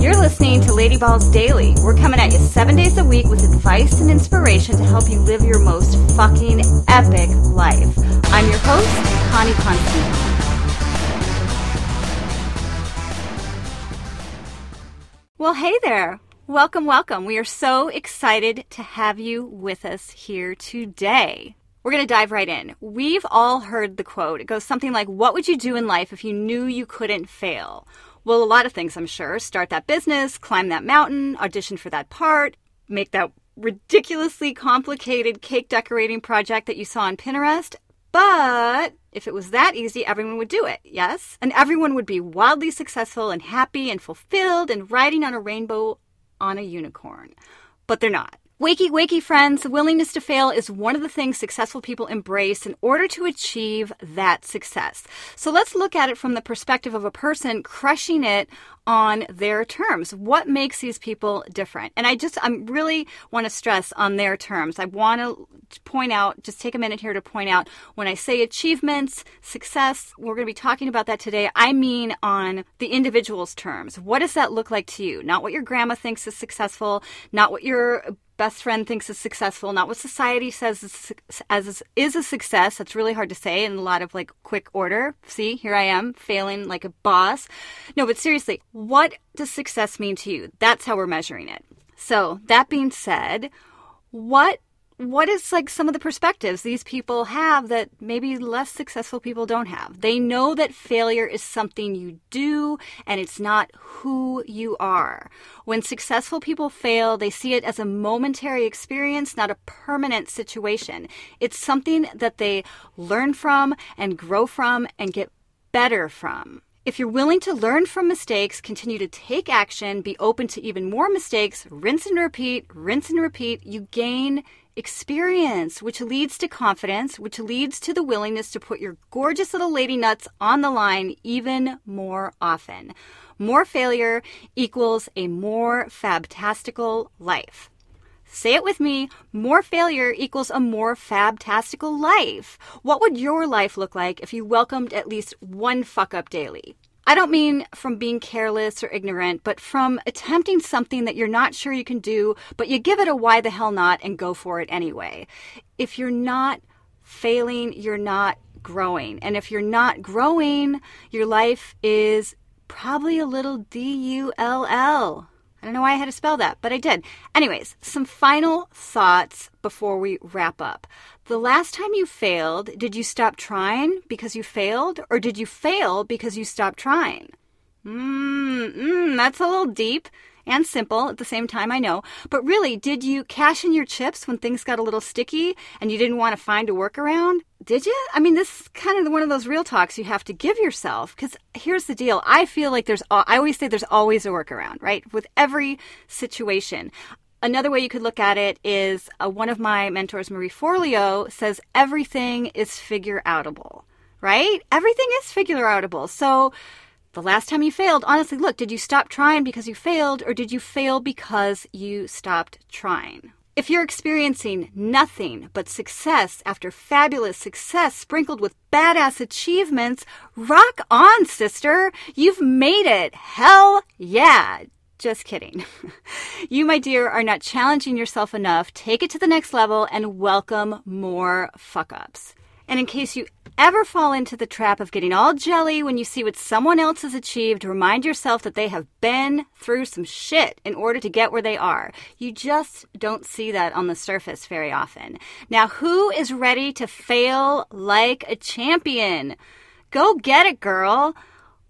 You're listening to Lady Balls Daily. We're coming at you seven days a week with advice and inspiration to help you live your most fucking epic life. I'm your host, Connie Constantine. Well, hey there. Welcome, welcome. We are so excited to have you with us here today. We're going to dive right in. We've all heard the quote. It goes something like, What would you do in life if you knew you couldn't fail? Well, a lot of things, I'm sure. Start that business, climb that mountain, audition for that part, make that ridiculously complicated cake decorating project that you saw on Pinterest. But if it was that easy, everyone would do it, yes? And everyone would be wildly successful and happy and fulfilled and riding on a rainbow on a unicorn. But they're not. Wakey, wakey, friends, the willingness to fail is one of the things successful people embrace in order to achieve that success. So let's look at it from the perspective of a person crushing it on their terms. What makes these people different? And I just, I'm really want to stress on their terms. I want to point out, just take a minute here to point out when I say achievements, success, we're going to be talking about that today. I mean on the individual's terms. What does that look like to you? Not what your grandma thinks is successful, not what your best friend thinks is successful, not what society says is, as is a success. That's really hard to say in a lot of like quick order. See, here I am failing like a boss. No, but seriously, what does success mean to you? That's how we're measuring it. So, that being said, what what is like some of the perspectives these people have that maybe less successful people don't have? They know that failure is something you do and it's not who you are. When successful people fail, they see it as a momentary experience, not a permanent situation. It's something that they learn from and grow from and get better from. If you're willing to learn from mistakes, continue to take action, be open to even more mistakes, rinse and repeat, rinse and repeat, you gain experience, which leads to confidence, which leads to the willingness to put your gorgeous little lady nuts on the line even more often. More failure equals a more fabtastical life. Say it with me. More failure equals a more fabtastical life. What would your life look like if you welcomed at least one fuck up daily? I don't mean from being careless or ignorant, but from attempting something that you're not sure you can do, but you give it a why the hell not and go for it anyway. If you're not failing, you're not growing. And if you're not growing, your life is probably a little D U L L. I don't know why I had to spell that, but I did. Anyways, some final thoughts before we wrap up. The last time you failed, did you stop trying because you failed, or did you fail because you stopped trying? Mmm, mm, that's a little deep and simple at the same time, I know. But really, did you cash in your chips when things got a little sticky and you didn't want to find a workaround? Did you? I mean, this is kind of one of those real talks you have to give yourself. Because here's the deal I feel like there's, I always say there's always a workaround, right? With every situation. Another way you could look at it is uh, one of my mentors, Marie Forleo, says everything is figure outable, right? Everything is figure outable. So, the last time you failed, honestly, look, did you stop trying because you failed, or did you fail because you stopped trying? If you're experiencing nothing but success after fabulous success sprinkled with badass achievements, rock on, sister! You've made it! Hell yeah! Just kidding. you, my dear, are not challenging yourself enough. Take it to the next level and welcome more fuck ups. And in case you ever fall into the trap of getting all jelly when you see what someone else has achieved, remind yourself that they have been through some shit in order to get where they are. You just don't see that on the surface very often. Now, who is ready to fail like a champion? Go get it, girl.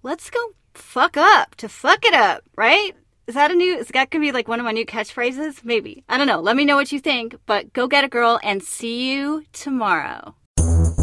Let's go fuck up to fuck it up, right? Is that a new, is that gonna be like one of my new catchphrases? Maybe. I don't know. Let me know what you think, but go get it, girl, and see you tomorrow.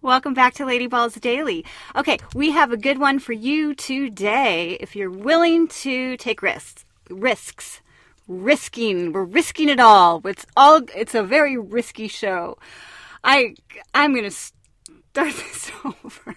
Welcome back to Lady Balls Daily. Okay, we have a good one for you today if you're willing to take risks. Risks. risking. We're risking it all. It's all. It's a very risky show. I I'm gonna start this over.